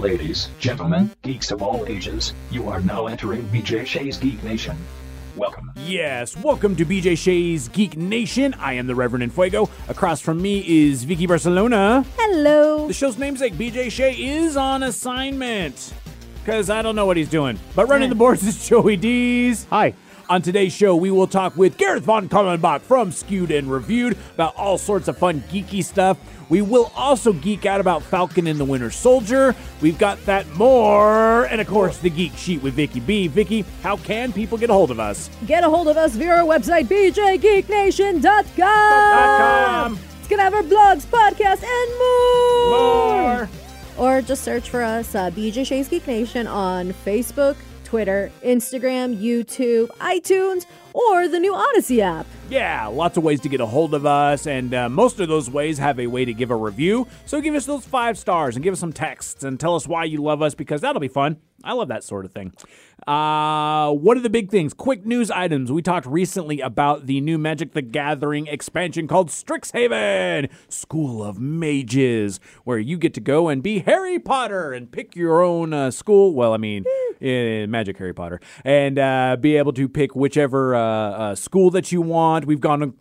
Ladies, gentlemen, geeks of all ages, you are now entering BJ Shays Geek Nation. Welcome. Yes, welcome to BJ Shays Geek Nation. I am the Reverend Fuego. Across from me is Vicky Barcelona. Hello. The show's namesake, BJ Shay, is on assignment. Because I don't know what he's doing. But running the boards is Joey Dees. Hi. On today's show, we will talk with Gareth Von Kallenbach from Skewed and Reviewed about all sorts of fun geeky stuff. We will also geek out about Falcon and the Winter Soldier. We've got that more. And of course, the Geek Sheet with Vicky B. Vicky, how can people get a hold of us? Get a hold of us via our website, bjgeeknation.com. It's going to have our blogs, podcasts, and more. More. Or just search for us, uh, BJ Shays Geek Nation, on Facebook, Twitter, Instagram, YouTube, iTunes, or the new Audacy app. Yeah, lots of ways to get a hold of us, and uh, most of those ways have a way to give a review. So give us those five stars and give us some texts and tell us why you love us because that'll be fun. I love that sort of thing. Uh, what are the big things? Quick news items. We talked recently about the new Magic the Gathering expansion called Strixhaven School of Mages, where you get to go and be Harry Potter and pick your own uh, school. Well, I mean, in Magic Harry Potter, and uh, be able to pick whichever uh, uh, school that you want. We've gone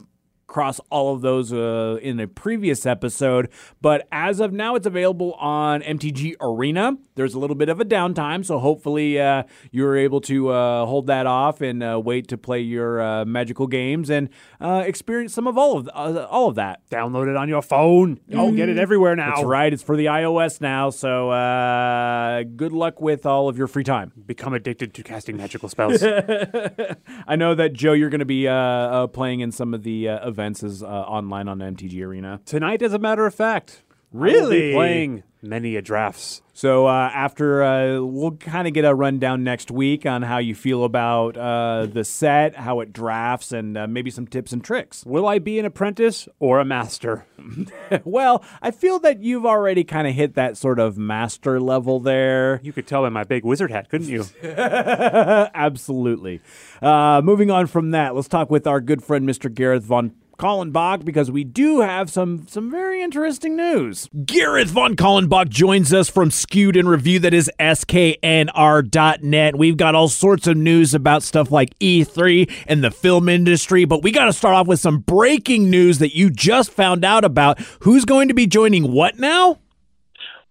across all of those uh, in a previous episode, but as of now, it's available on MTG Arena. There's a little bit of a downtime, so hopefully uh, you're able to uh, hold that off and uh, wait to play your uh, magical games and uh, experience some of all of uh, all of that. Download it on your phone. Oh, get it everywhere now. That's right. It's for the iOS now, so uh, good luck with all of your free time. Become addicted to casting magical spells. I know that Joe, you're going to be uh, uh, playing in some of the uh, events as, uh, online on MTG Arena. Tonight, as a matter of fact. I will be Really? playing many a drafts. So uh, after uh, we'll kind of get a rundown next week on how you feel about uh, the set, how it drafts, and uh, maybe some tips and tricks. Will I be an apprentice or a master? well, I feel that you've already kind of hit that sort of master level there. You could tell by my big wizard hat, couldn't you? Absolutely. Uh, moving on from that, let's talk with our good friend Mr. Gareth von Kallenbach because we do have some some very interesting news. Gareth von Kallenbach joins us from Skewed and Review that is sknr.net. We've got all sorts of news about stuff like E3 and the film industry, but we got to start off with some breaking news that you just found out about. Who's going to be joining what now?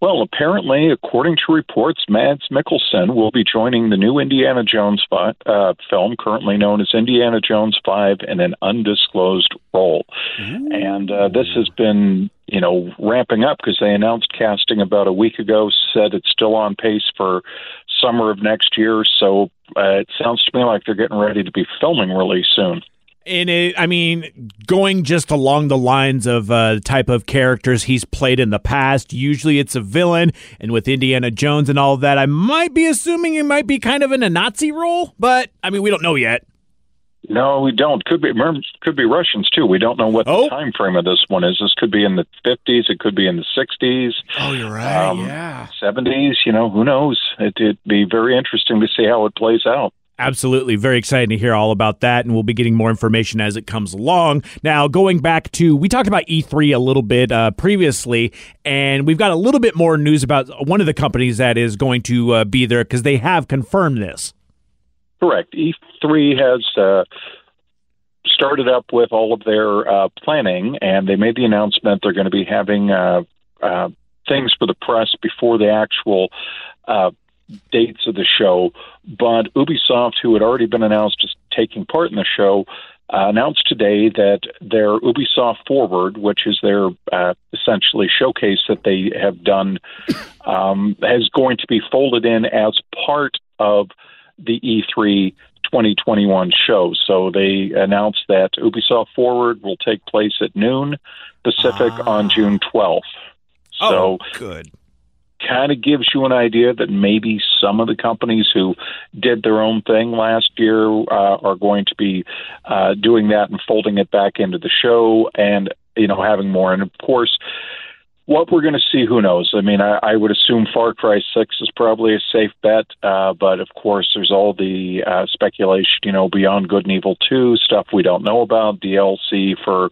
Well, apparently, according to reports, Mads Mikkelsen will be joining the new Indiana Jones fi- uh, film, currently known as Indiana Jones 5, in an undisclosed role. And uh, this has been, you know, ramping up because they announced casting about a week ago, said it's still on pace for summer of next year. So uh, it sounds to me like they're getting ready to be filming really soon. In it i mean going just along the lines of uh, the type of characters he's played in the past usually it's a villain and with indiana jones and all of that i might be assuming he might be kind of in a nazi role but i mean we don't know yet No, we don't. Could be could be Russians too. We don't know what Oh. the time frame of this one is. This could be in the fifties. It could be in the sixties. oh you're right Um, yeah Seventies. You know, who knows? It, it'd be very interesting to see how it plays out. Absolutely. Very excited to hear all about that, and we'll be getting more information as it comes along. Now, going back to, we talked about E3 a little bit uh, previously, and we've got a little bit more news about one of the companies that is going to uh, be there because they have confirmed this. Correct. E three has uh, started up with all of their uh, planning, and they made the announcement they're going to be having uh, uh, things for the press before the actual uh, dates of the show. But Ubisoft, who had already been announced as taking part in the show, uh, announced today that their Ubisoft Forward, which is their uh, essentially showcase that they have done, um, is going to be folded in as part of the E E3 2021 show. So they announced that Ubisoft Forward will take place at noon Pacific on June 12th. So good. Kind of gives you an idea that maybe some of the companies who did their own thing last year uh, are going to be uh, doing that and folding it back into the show and you know having more. And of course what we're going to see who knows? I mean I, I would assume far cry 6 is probably a safe bet uh, but of course there's all the uh, speculation you know beyond good and evil 2 stuff we don't know about dlc for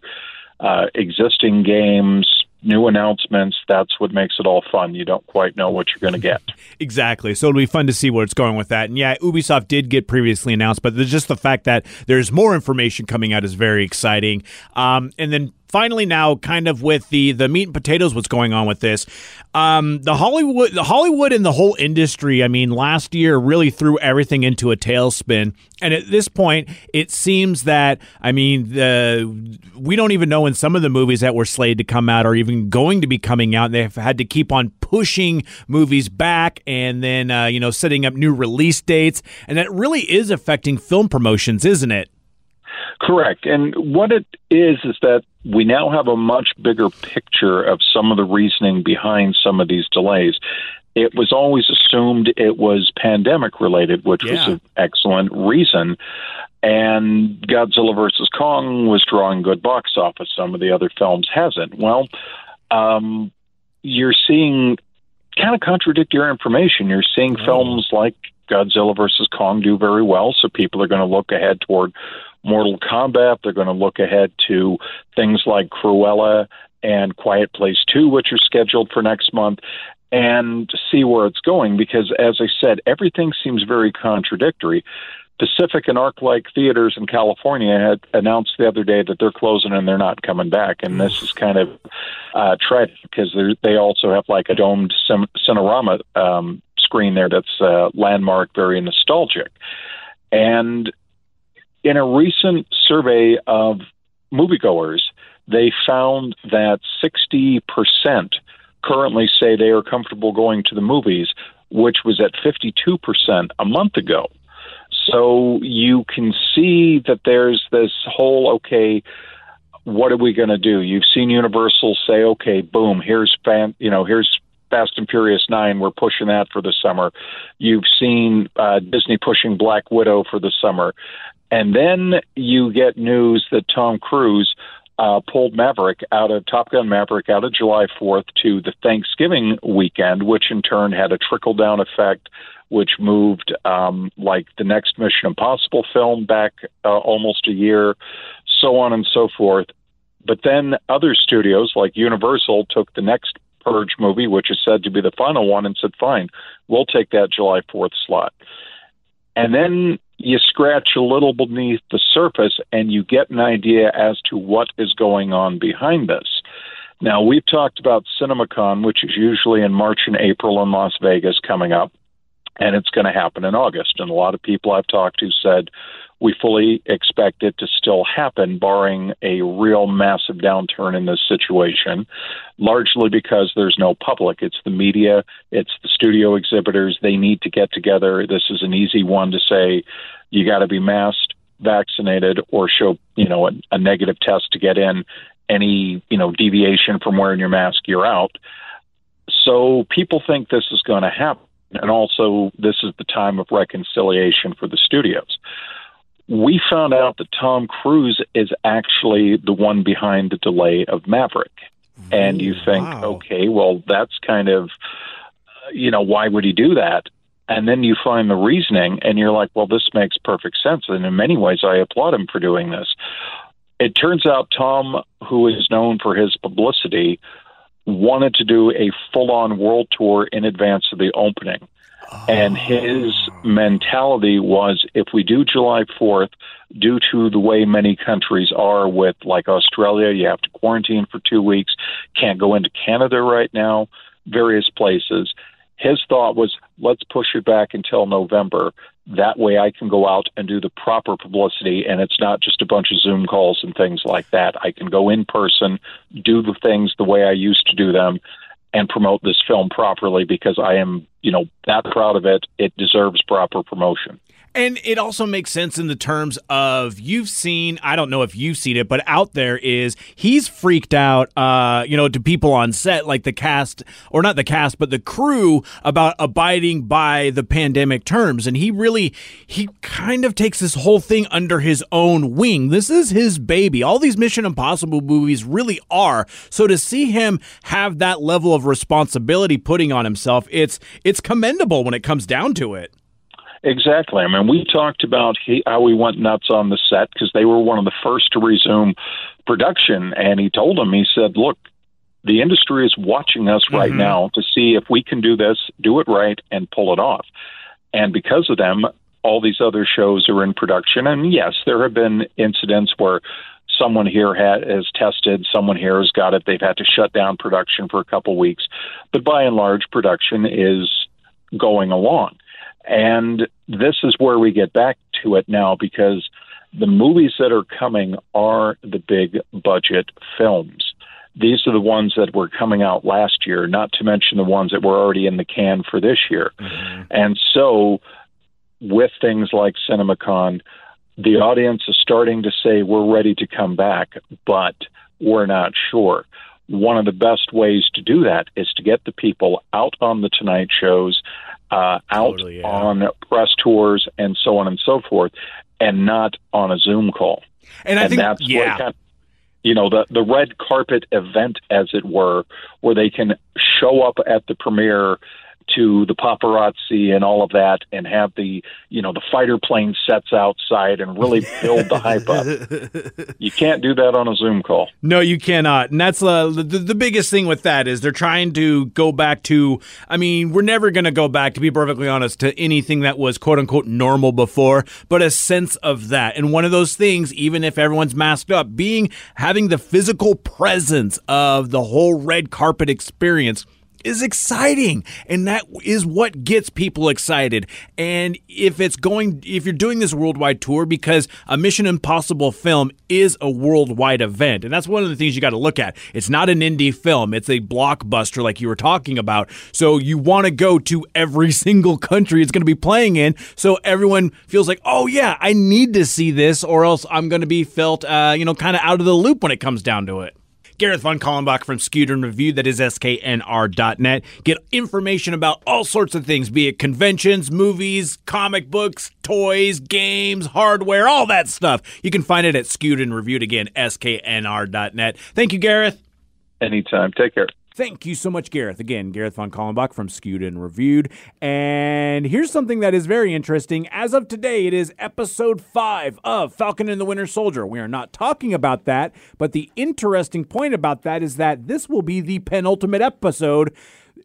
uh, existing games new announcements. That's what makes it all fun. You don't quite know what you're going to get. Exactly. So it'll be fun to see where it's going with that. And yeah, Ubisoft did get previously announced, but just the fact that there's more information coming out is very exciting. Um, and then finally now kind of with the the meat and potatoes what's going on with this. Um, the hollywood the hollywood and the whole industry i mean last year really threw everything into a tailspin. And at this point it seems that i mean the we don't even know when some of the movies that were slated to come out are even going to be coming out. They've had to keep on pushing movies back and then uh, you know setting up new release dates. And that really is affecting film promotions isn't it Correct. And what it is is that we now have a much bigger picture of some of the reasoning behind some of these delays. It was always assumed it was pandemic related, which Yeah. was an excellent reason. And Godzilla versus Kong was drawing good box office. Some of the other films hasn't. Well, um, you're seeing kind of contradict your information. You're seeing films like Godzilla versus Kong do very well, so people are going to look ahead toward Mortal Kombat. They're going to look ahead to things like Cruella and Quiet Place 2, which are scheduled for next month, and see where it's going. Because, as I said, everything seems very contradictory. Pacific and ArcLight theaters in California had announced the other day that they're closing and they're not coming back. And this is kind of uh, tragic because they're- also have like a domed cin- Cinerama um, screen there that's uh, landmark, very nostalgic. And in a recent survey of moviegoers, they found that 60% currently say they are comfortable going to the movies, which was at 52% a month ago. So you can see that there's this whole okay, what are we going to do? You've seen Universal say, okay, boom, here's fan, you know, here's Fast and Furious Nine. We're pushing that for the summer. You've seen uh, Disney pushing Black Widow for the summer, and then you get news that Tom Cruise uh, pulled Maverick out of Top Gun Maverick out of July 4th to the Thanksgiving weekend, which in turn had a trickle down effect, which moved um, like the next Mission Impossible film back uh, almost a year, so on and so forth. But then other studios like Universal took the next Purge movie, which is said to be the final one, and said, fine, we'll take that July 4th slot. And then you scratch a little beneath the surface and you get an idea as to what is going on behind this. Now, we've talked about CinemaCon, which is usually in March and April in Las Vegas coming up, and it's going to happen in August. And a lot of people I've talked to said we fully expect it to still happen, barring a real massive downturn in this situation, largely because there's no public. It's the media, it's the studio exhibitors. They need to get together. This is an easy one to say you got to be masked, vaccinated, or show, you know, a, a negative test to get in. Any, you know, deviation from wearing your mask, you're out. So people think this is going to happen. And also, this is the time of reconciliation for the studios we found out that Tom Cruise is actually the one behind the delay of Maverick. And you think, wow. okay, well, that's kind of, you know, why would he do that? And then you find the reasoning, and you're like, well, this makes perfect sense. And in many ways, I applaud him for doing this. It turns out Tom, who is known for his publicity, wanted to do a full on world tour in advance of the opening. And ah. his mentality was if we do July 4th, due to the way many countries are with, like Australia, you have to quarantine for two weeks, can't go into Canada right now, various places. His thought was let's push it back until November. That way I can go out and do the proper publicity, and it's not just a bunch of Zoom calls and things like that. I can go in person, do the things the way I used to do them, and promote this film properly because I am, you know, that proud of it. It deserves proper promotion. And it also makes sense in the terms of you've seen, I don't know if you've seen it, but out there is he's freaked out, uh, you know, to people on set, like the cast, or not the cast, but the crew about abiding by the pandemic terms. And he really, he kind of takes this whole thing under his own wing. This is his baby. All these Mission Impossible movies really are. So to see him have that level of responsibility putting on himself, it's, it's commendable when it comes down to it. Exactly. I mean, we talked about he, how we went nuts on the set because they were one of the first to resume production. And he told them, he said, look, the industry is watching us right mm-hmm. now to see if we can do this, do it right, and pull it off. And because of them, all these other shows are in production. And yes, there have been incidents where someone here ha has tested, someone here has got it. They've had to shut down production for a couple weeks. But by and large, production is going along. And this is where we get back to it now because the movies that are coming are the big budget films. These are the ones that were coming out last year, not to mention the ones that were already in the can for this year. Mm-hmm. And so, with things like CinemaCon, the audience is starting to say, we're ready to come back, but we're not sure. One of the best ways to do that is to get the people out on the Tonight shows, uh, out Totally, yeah. on press tours, and so on and so forth, and not on a Zoom call. And I and think, that's yeah. kind you know the the red carpet event, as it were, where they can show up at the premiere to the paparazzi and all of that, and have the you know the fighter plane sets outside and really build the hype up. You can't do that on a Zoom call. No, you cannot. And that's uh, the, the biggest thing with that is they're trying to go back to, I mean, we're never going to go back, to be perfectly honest, to anything that was quote unquote normal before, but a sense of that. And one of those things, even if everyone's masked up, being having the physical presence of the whole red carpet experience is exciting. And that is what gets people excited. And if it's going if you're doing this worldwide tour because a mission impossible film is a worldwide event. And that's one of the things you got to look at. It's not an indie film. It's a blockbuster like you were talking about. So you want to go to every single country it's going to be playing in. So everyone feels like oh yeah i need to see this or else i'm going to be felt uh, you know kind of out of the loop when it comes down to it Gareth Von Kallenbach from Skewed and Review, that is sknr.net. Get information about all sorts of things, be it conventions, movies, comic books, toys, games, hardware, all that stuff. You can find it at Skewed and Reviewed again, sknr.net. Thank you, Gareth. Anytime. Take care. Thank you so much, Gareth. Again, Gareth von Kallenbach from Skewed and Reviewed. And here's something that is very interesting. As of today, it is episode five of Falcon and the Winter Soldier. We are not talking about that, but the interesting point about that is that this will be the penultimate episode.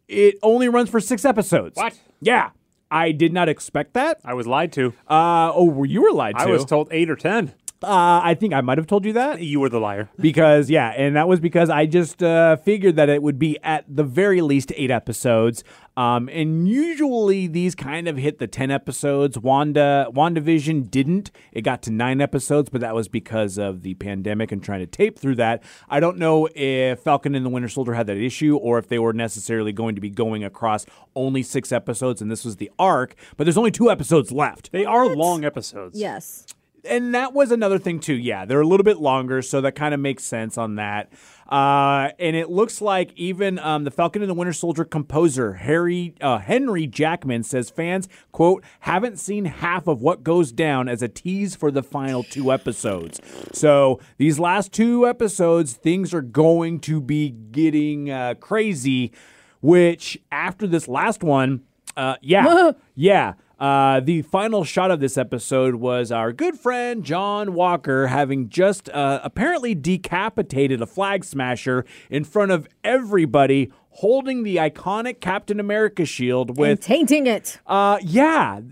It only runs for six episodes. What? Yeah. I did not expect that. I was lied to. Uh, oh, were you were lied to? I was told eight or ten. Uh, I think I might have told you that. You were the liar. because yeah, and that was because I just uh, figured that it would be at the very least eight episodes. Um, and usually these kind of hit the ten episodes. Wanda WandaVision didn't. It got to nine episodes, but that was because of the pandemic and trying to tape through that. I don't know if Falcon and the Winter Soldier had that issue or if they were necessarily going to be going across only six episodes and this was the arc. But there's only two episodes left. They are long episodes. Yes. And that was another thing too. Yeah, they're a little bit longer, so that kind of makes sense on that. Uh, and it looks like even um, the Falcon and the Winter Soldier composer Harry uh, Henry Jackman says fans quote haven't seen half of what goes down as a tease for the final two episodes. So these last two episodes, things are going to be getting uh, crazy. Which after this last one, uh, yeah, yeah. Uh, the final shot of this episode was our good friend John Walker having just uh, apparently decapitated a flag smasher in front of everybody, holding the iconic Captain America shield And with, tainting it. uh, yeah,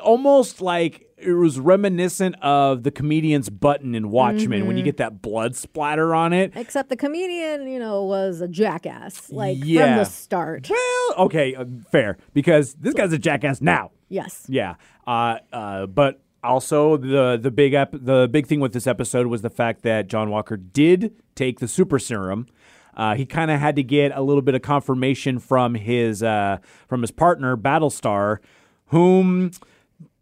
almost like it was reminiscent of the comedian's button in Watchmen when you get that blood splatter on it. Except the comedian, you know, was a jackass, like from the start. Well, okay, uh, fair because this guy's a jackass now. Yes. Yeah. Uh, uh, but also the the big ep- the big thing with this episode was the fact that John Walker did take the super serum. Uh, he kind of had to get a little bit of confirmation from his uh, from his partner Battlestar, whom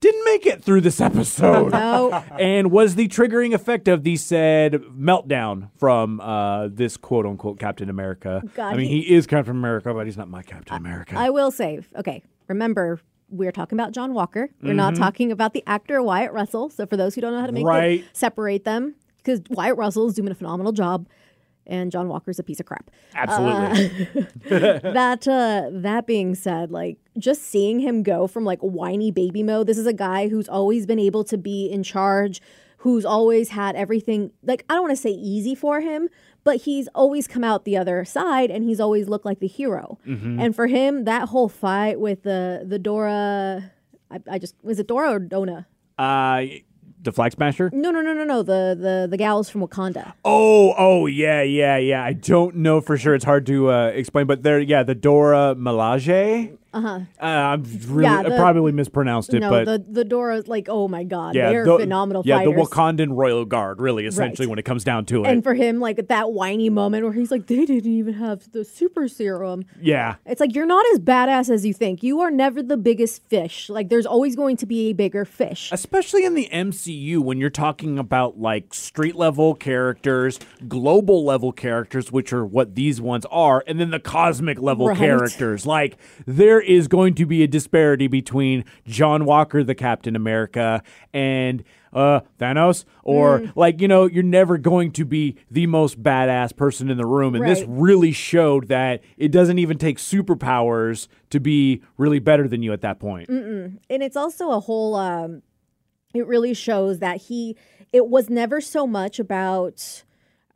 didn't make it through this episode. No. and was the triggering effect of the said meltdown from uh, this quote unquote Captain America. God, I mean, he- he is Captain America, but he's not my Captain America. I will say, okay, remember, we're talking about John Walker. We're not talking about the actor Wyatt Russell. So for those who don't know how to make Right. it, separate them because Wyatt Russell is doing a phenomenal job. And John Walker's a piece of crap. Absolutely. that uh that being said like just seeing him go from like whiny baby mode this is a guy who's always been able to be in charge who's always had everything like i don't want to say easy for him but he's always come out the other side and he's always looked like the hero. And for him, that whole fight with the the Dora, I, I just was it Dora or Dona? Uh, the Flag Smasher. No, no, no, no, no. The the the gals from Wakanda. Oh, oh, yeah, yeah, yeah. I don't know for sure. It's hard to uh, explain, but there, yeah, the Dora Milaje. Uh-huh. Uh, I'm really Yeah, I probably mispronounced it, no, but the the Dora, like, oh my god, yeah, they're the, phenomenal yeah, fighters. the Wakandan Royal Guard, really, essentially, Right. when it comes down to it. and for him, like that whiny moment where he's like, they didn't even have the super serum. yeah, It's like you're not as badass as you think. You are never the biggest fish. Like there's always going to be a bigger fish. especially in the MCU when you're talking about like street level characters, global level characters, which are what these ones are, and then the cosmic level Right. characters. Like there is going to be a disparity between John Walker, the Captain America, and uh Thanos? Or Mm. like you know you're never going to be the most badass person in the room. And this really showed that it doesn't even take superpowers to be really better than you at that point. and it's also a whole um it really shows that he it was never so much about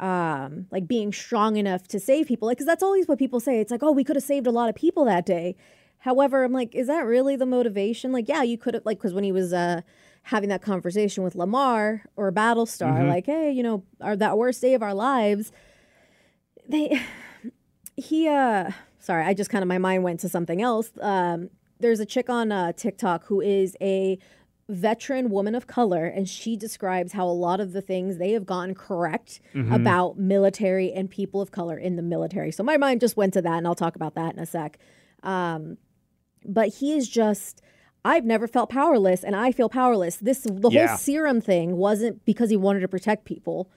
um like being strong enough to save people. Like because that's always what people say. It's like oh we could have saved a lot of people that day however i'm like is that really the motivation? Like yeah you could have like because when he was uh having that conversation with Lemar or battlestar like hey you know our that worst day of our lives they he uh sorry i just kind of my mind went to something else. Um there's a chick on uh, tiktok who is a veteran woman of color and she describes how a lot of the things they have gotten correct about military and people of color in the military. So my mind just went to that and i'll talk about that in a sec. Um but he is just I've never felt powerless and I feel powerless. This the Yeah. whole serum thing wasn't because he wanted to protect people.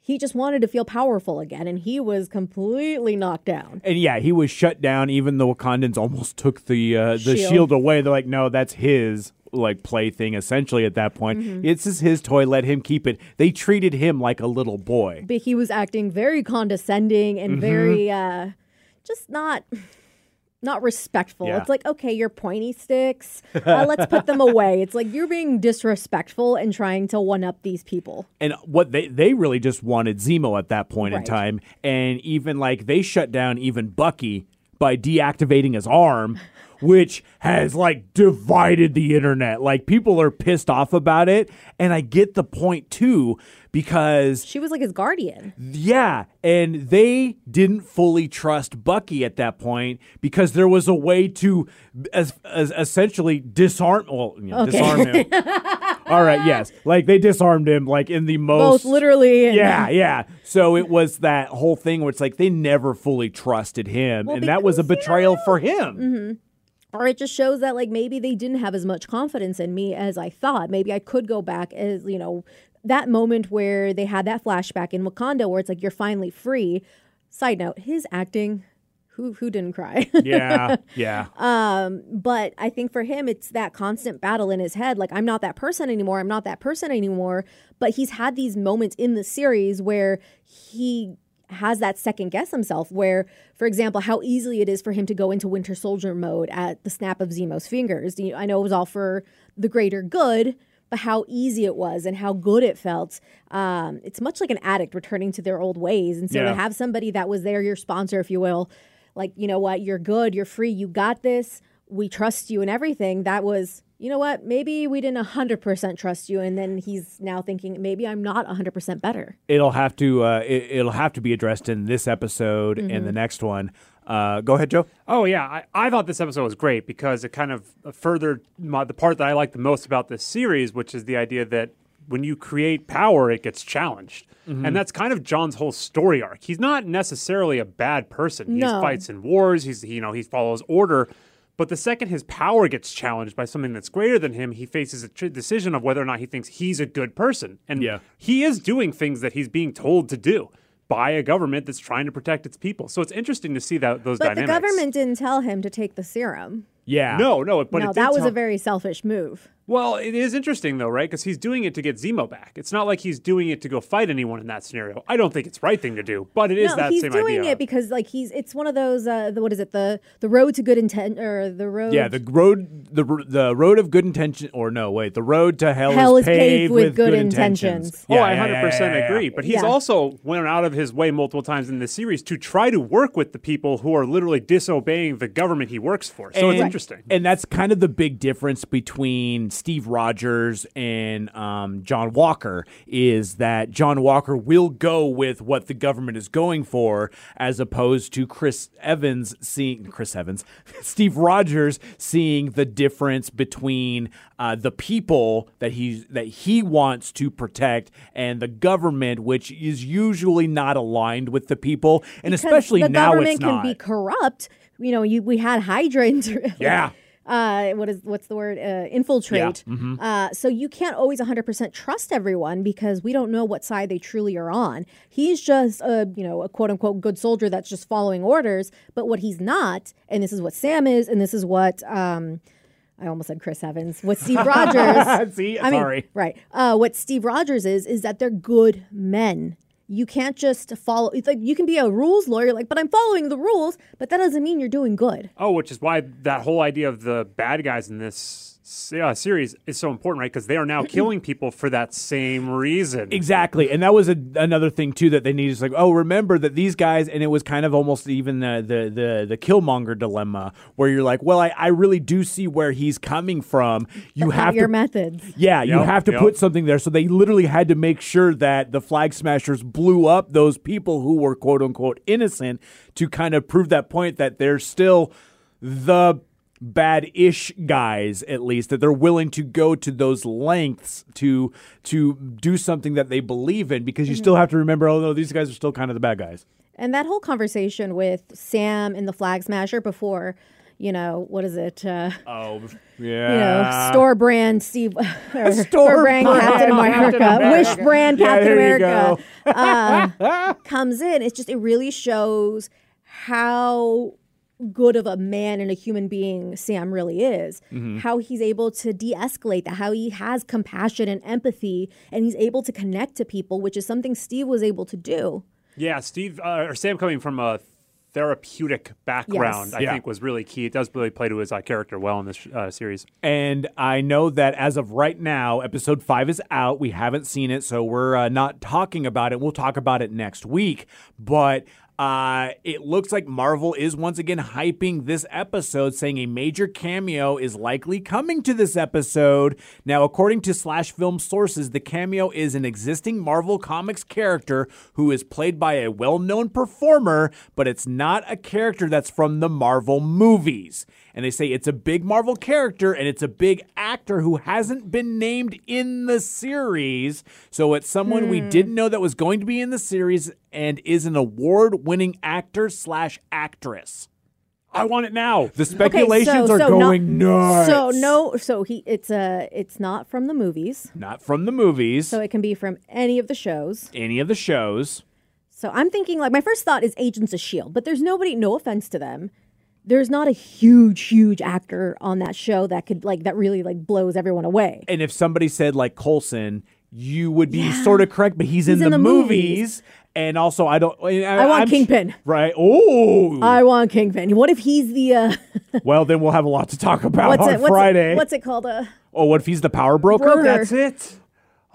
He just wanted to feel powerful again and he was completely knocked down. And yeah, he was shut down. Even the Wakandans almost took the uh, the Shield. shield. away. They're like, no, that's his like plaything. Essentially, at that point, Mm-hmm. it's just his toy. Let him keep it. They treated him like a little boy. But he was acting very condescending and very uh just not not respectful. Yeah. It's like, okay, your pointy sticks. Uh, let's put them away. It's like you're being disrespectful and trying to one up these people. And what they they really just wanted Zemo at that point in time. And even like they shut down even Bucky by deactivating his arm. Which has like divided the internet. Like people are pissed off about it. And I get the point too, because She was like his guardian. Yeah, and they didn't fully trust Bucky at that point because there was a way to as, as essentially disarm well, you know, Okay. disarm him. All right, yes. Like they disarmed him like in the most Both literally Yeah, yeah. So it was that whole thing where it's like they never fully trusted him Well, and that was a betrayal for him. Mm-hmm. Or it just shows that like maybe they didn't have as much confidence in me as I thought. Maybe I could go back as you know that moment where they had that flashback in Wakanda where it's like you're finally free. Side note: his acting, who who didn't cry? Yeah, yeah. Um, but I think for him, it's that constant battle in his head. Like, I'm not that person anymore. I'm not that person anymore. But he's had these moments in the series where he has that second guess himself. Where, for example, how easily it is for him to go into Winter Soldier mode at the snap of Zemo's fingers. You know, I know it was all for the greater good. But how easy it was and how good it felt. Um, it's much like an addict returning to their old ways. And so Yeah. to have somebody that was there, your sponsor, if you will, like, you know what, you're good, you're free, you got this, we trust you and everything. That was, you know what, maybe we didn't 100% trust you. And then he's now thinking, maybe I'm not 100% better. It'll have to uh, it, it'll have to be addressed in this episode and the next one. Uh, go ahead, Joe. Oh yeah, I, I thought this episode was great because it kind of furthered my, the part that I like the most about this series, which is the idea that when you create power, it gets challenged, and that's kind of John's whole story arc. He's not necessarily a bad person. He No. fights in wars. He's you know he follows order. But the second his power gets challenged by something that's greater than him, he faces a tr- decision of whether or not he thinks he's a good person. And Yeah. he is doing things that he's being told to do by a government that's trying to protect its people. So it's interesting to see that those But dynamics. the government didn't tell him to take the serum. Yeah. No, no, but no, it did that was tell- a very selfish move. Well, it is interesting though, right? Because he's doing it to get Zemo back. It's not like he's doing it to go fight anyone in that scenario. I don't think it's the right thing to do, but it is no, that he's same doing idea. it because like he's it's one of those uh the, what is it the the road to good intent or the road Yeah, the road, the the road of good intention, or no, wait, the road to hell, Hell is is paved with with good intentions. intentions. Oh, I yeah, yeah, 100% yeah, yeah, agree. But he's Yeah. also went out of his way multiple times in this series to try to work with the people who are literally disobeying the government he works for. So it's And- interesting. And that's kind of the big difference between Steve Rogers and um, John Walker is that John Walker will go with what the government is going for, as opposed to Chris Evans seeing Chris Evans, Steve Rogers seeing the difference between uh, the people that he's that he wants to protect and the government, which is usually not aligned with the people, and because especially the now government can be corrupt. You know, you we had hydrants. Yeah. Uh, what is what's the word? Uh, infiltrate. mm-hmm. Uh, so you can't always 100% trust everyone because we don't know what side they truly are on. He's just a you know a quote unquote good soldier that's just following orders. But what he's not, and this is what Sam is, and this is what um, I almost said Chris Evans. What Steve Rogers? See, I mean, sorry. right? Uh, what Steve Rogers is is that they're good men. You can't just follow. It's like you can be a rules lawyer, like, but I'm following the rules, but that doesn't mean you're doing good. Oh, which is why that whole idea of the bad guys in this uh, series is so important, right? Because they are now killing people for that same reason. Exactly, and that was a, another thing too that they needed. It's like, oh, remember that these guys, and it was kind of almost even the the the, the Killmonger dilemma, where you're like, well, I, I really do see where he's coming from. You Not have your to, methods. yeah, you have to yep. put something there. So they literally had to make sure that the Flag Smashers blew up those people who were quote unquote innocent to kind of prove that point that they're still the bad-ish guys at least that they're willing to go to those lengths to to do something that they believe in because you still have to remember oh no these guys are still kind of the bad guys And that whole conversation with Sam and the Flag Smasher before, you know, what is it? Uh, oh you know, store brand Steve, or Store store brand brand Captain Captain America, America. Wish brand Yeah, Captain America uh, comes in. It's just it really shows how good of a man and a human being Sam really is. Mm-hmm. How he's able to de-escalate that, how he has compassion and empathy, and he's able to connect to people, which is something Steve was able to do. Yeah, Steve uh, or Sam coming from a therapeutic background, Yes. I Yeah. think was really key. It does really play to his uh, character well in this uh, series. And I know that as of right now, episode five is out. We haven't seen it, so we're uh, not talking about it. We'll talk about it next week. But uh, it looks like Marvel is once again hyping this episode, saying a major cameo is likely coming to this episode. Now, according to Slash Film sources, the cameo is an existing Marvel Comics character who is played by a well known performer, but it's not a character that's from the Marvel movies. And they say it's a big Marvel character and it's a big actor who hasn't been named in the series. So it's someone we didn't know that was going to be in the series and is an award winning actor slash actress. I want it now. The speculations are no- going nuts. So no, so he it's uh it's not from the movies. Not from the movies, So it can be from any of the shows. any of the shows. So I'm thinking like my first thought is Agents of Shield, but there's nobody. No offense to them. There's not a huge, huge actor on that show that could like that really like blows everyone away. And if somebody said like Coulson, you would be sort of correct, but he's, in, in the, the movies. movies. And also, I don't. I, I want I'm Kingpin. right? Oh, I want Kingpin. What if he's the uh, well, then we'll have a lot to talk about what's on it? What's Friday. It, what's it called? Uh, oh, what if he's the power broker? Broker. That's it.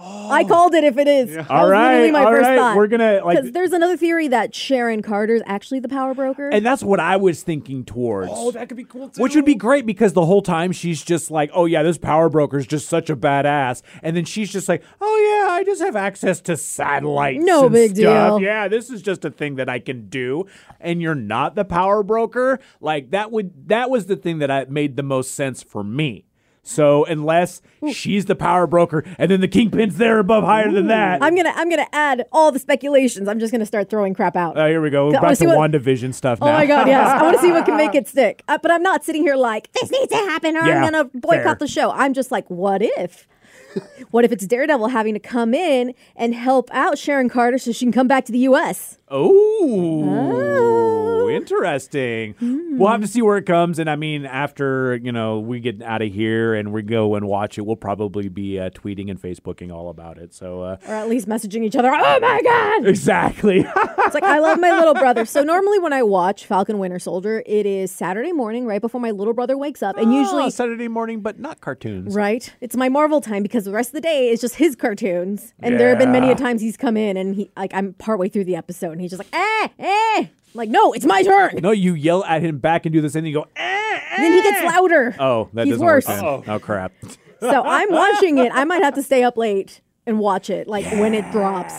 I oh. called it if it is. That All was my all first right. thought. We're gonna, like- because there's another theory that Sharon Carter is actually the power broker. And that's what I was thinking towards. Oh, that could be cool too. Which would be great because the whole time she's just like, oh, yeah, this power broker's just such a badass. And then she's just like, oh, yeah, I just have access to satellites. No and big stuff. deal. Yeah, this is just a thing that I can do. And you're not the power broker. Like, that would, that was the thing that I, made the most sense for me. So unless she's the power broker and then the kingpin's there above higher than that. I'm gonna I'm gonna add all the speculations. I'm just gonna start throwing crap out. Oh, here we go. Wanna Back to what- WandaVision stuff Oh my god, yes. I want to see what can make it stick. Uh, but I'm not sitting here like this needs to happen or Yeah, I'm gonna boycott fair. the show. I'm just like, what if? what if it's Daredevil having to come in and help out Sharon Carter so she can come back to the U.S. Oh, Oh, interesting. We'll have to see where it comes. And I mean, after you know we get out of here and we go and watch it, we'll probably be uh, tweeting and Facebooking all about it. So uh, Or at least messaging each other. Oh my god! exactly. It's like I love my little brother. So normally when I watch Falcon Winter Soldier, it is Saturday morning, right before my little brother wakes up, and usually. Ah, Saturday morning, but not cartoons. Right, it's my Marvel time because the rest of the day is just his cartoons, and there have been many a times he's come in and he like I'm partway through the episode and he's just like eh eh, I'm like no, it's my turn. No, you yell at him back and do this, and you go. Eh, eh. Then he gets louder. Oh, that He's doesn't worse. work. Then. Oh. crap. So I'm watching it. I might have to stay up late and watch it like when it drops.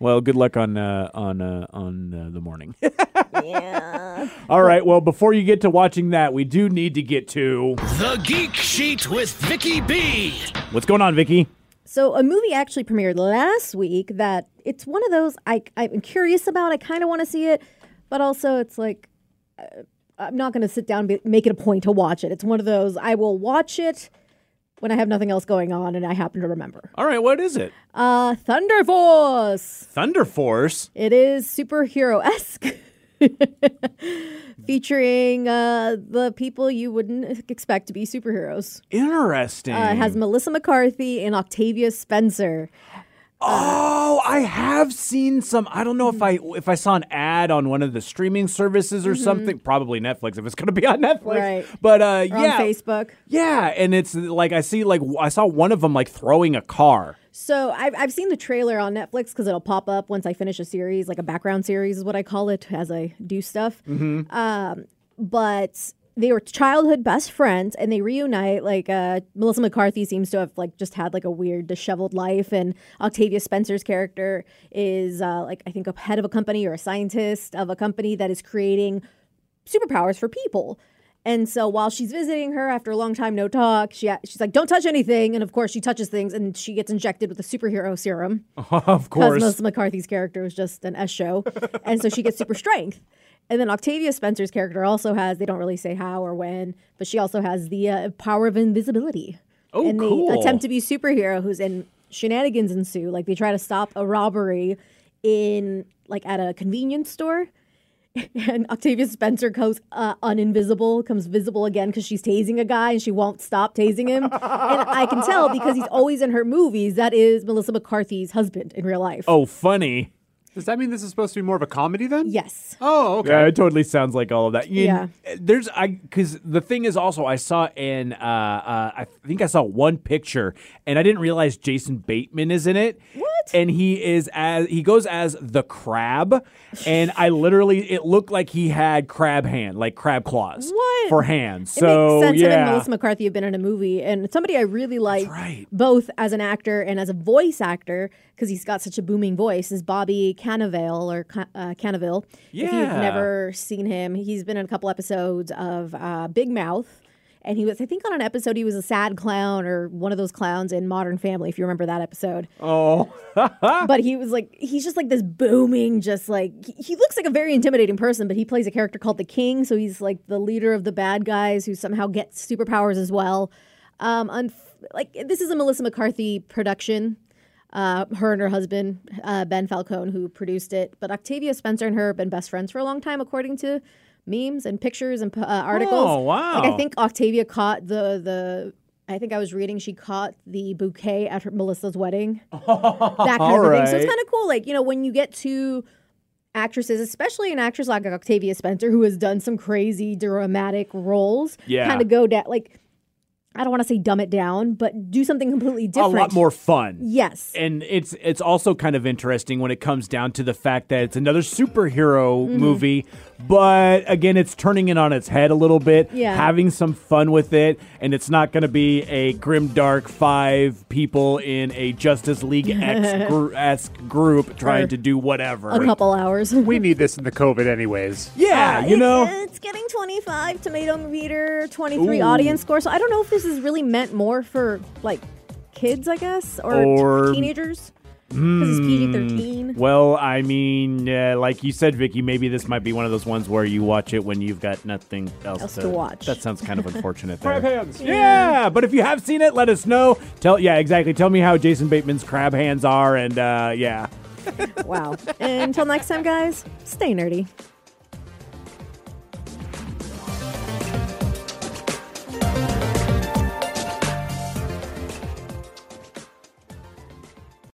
Well, good luck on uh, on uh, on uh, the morning. Yeah. All right. Well, before you get to watching that, we do need to get to The Geek Sheet with Vicky B. what's going on, Vicky. So a movie actually premiered last week that it's one of those I I'm curious about. I kind of want to see it, but also it's like uh, I'm not going to sit down and be, make it a point to watch it. It's one of those I will watch it when I have nothing else going on and I happen to remember. All right. What is it? Uh, Thunder Force. Thunder Force. It is superhero esque. Featuring uh, the people you wouldn't expect to be superheroes. Interesting. Uh, it has Melissa McCarthy and Octavia Spencer. Oh, I have seen some. I don't know if I if I saw an ad on one of the streaming services or something. Probably Netflix if it's going to be on Netflix. Mm-hmm. Right. But uh, yeah, on Facebook. yeah, and it's like I see like I saw one of them like throwing a car. So I've, I've seen the trailer on Netflix because it'll pop up once I finish a series, like a background series is what I call it as I do stuff. Mm-hmm. Um, but they were childhood best friends and they reunite. Like uh, Melissa McCarthy seems to have like just had like a weird disheveled life, and Octavia Spencer's character is uh, like I think a head of a company or a scientist of a company that is creating superpowers for people. And so while she's visiting her after a long time no talk, she she's like, "Don't touch anything." And of course, she touches things, and she gets injected with a superhero serum of course. Melissa McCarthy's character was just an S show, and so she gets super strength. And then Octavia Spencer's character also has, they don't really say how or when, but she also has the uh, power of invisibility. Oh, and cool. they attempt to be superhero who's in shenanigans ensue. Like they try to stop a robbery in like at a convenience store. And Octavia Spencer goes uh, uninvisible, comes visible again because she's tasing a guy and she won't stop tasing him. and I can tell because he's always in her movies. That is Melissa McCarthy's husband in real life. oh, funny. Does that mean this is supposed to be more of a comedy then? yes. Oh, okay. Yeah, it totally sounds like all of that. You- Yeah. There's I because the thing is also I saw in uh, uh I think I saw one picture and I didn't realize Jason Bateman is in it. What? And he is as he goes as the crab, and I literally it looked like he had crab hand, like crab claws What? for hands. It so makes sense. Him and yeah, Melissa McCarthy have been in a movie, and somebody I really like, right. both as an actor and as a voice actor, because he's got such a booming voice, is Bobby Cannavale or uh, Cannaville. If you've never seen him, he's been in a couple episodes of uh, Big Mouth. And he was, I think, on an episode, he was a sad clown or one of those clowns in Modern Family, if you remember that episode. oh but he was like, he's just like this booming, just like, he, he looks like a very intimidating person, but he plays a character called the King. So he's like the leader of the bad guys who somehow gets superpowers as well. Um, unf- like, this is a Melissa McCarthy production. Uh, her and her husband, uh, Ben Falcone, who produced it. But Octavia Spencer and her have been best friends for a long time, according to memes and pictures and uh, articles. Oh, wow. Like, I think Octavia caught the, the, I think I was reading she caught the bouquet at her, Melissa's wedding that kind of a thing. So it's kind of cool. Like, you know, when you get to actresses, especially an actress like Octavia Spencer, who has done some crazy dramatic roles, Yeah. kind of go down, like, I don't want to say dumb it down, but do something completely different. a lot more fun. Yes. and it's it's also kind of interesting when it comes down to the fact that it's another superhero Mm-hmm. movie, but again, it's turning it on its head a little bit, Yeah. having some fun with it, and it's not going to be a grim dark five people in a Justice League X esque group trying For to do whatever. a couple hours. We need this in the COVID anyways. yeah, you It- know. it's getting 25 tomato meter, 23 audience score. So I don't know if this is really meant more for like kids, I guess, or, Or- teenagers. Because it's PG 13. Well, I mean, uh, like you said, Vicky, maybe this might be one of those ones where you watch it when you've got nothing else, Else to watch. That sounds kind of unfortunate. Crab there. hands. Yeah, but if you have seen it, let us know. Tell yeah, exactly. Tell me how Jason Bateman's crab hands are, and uh, yeah. Wow. Until next time, guys, stay nerdy.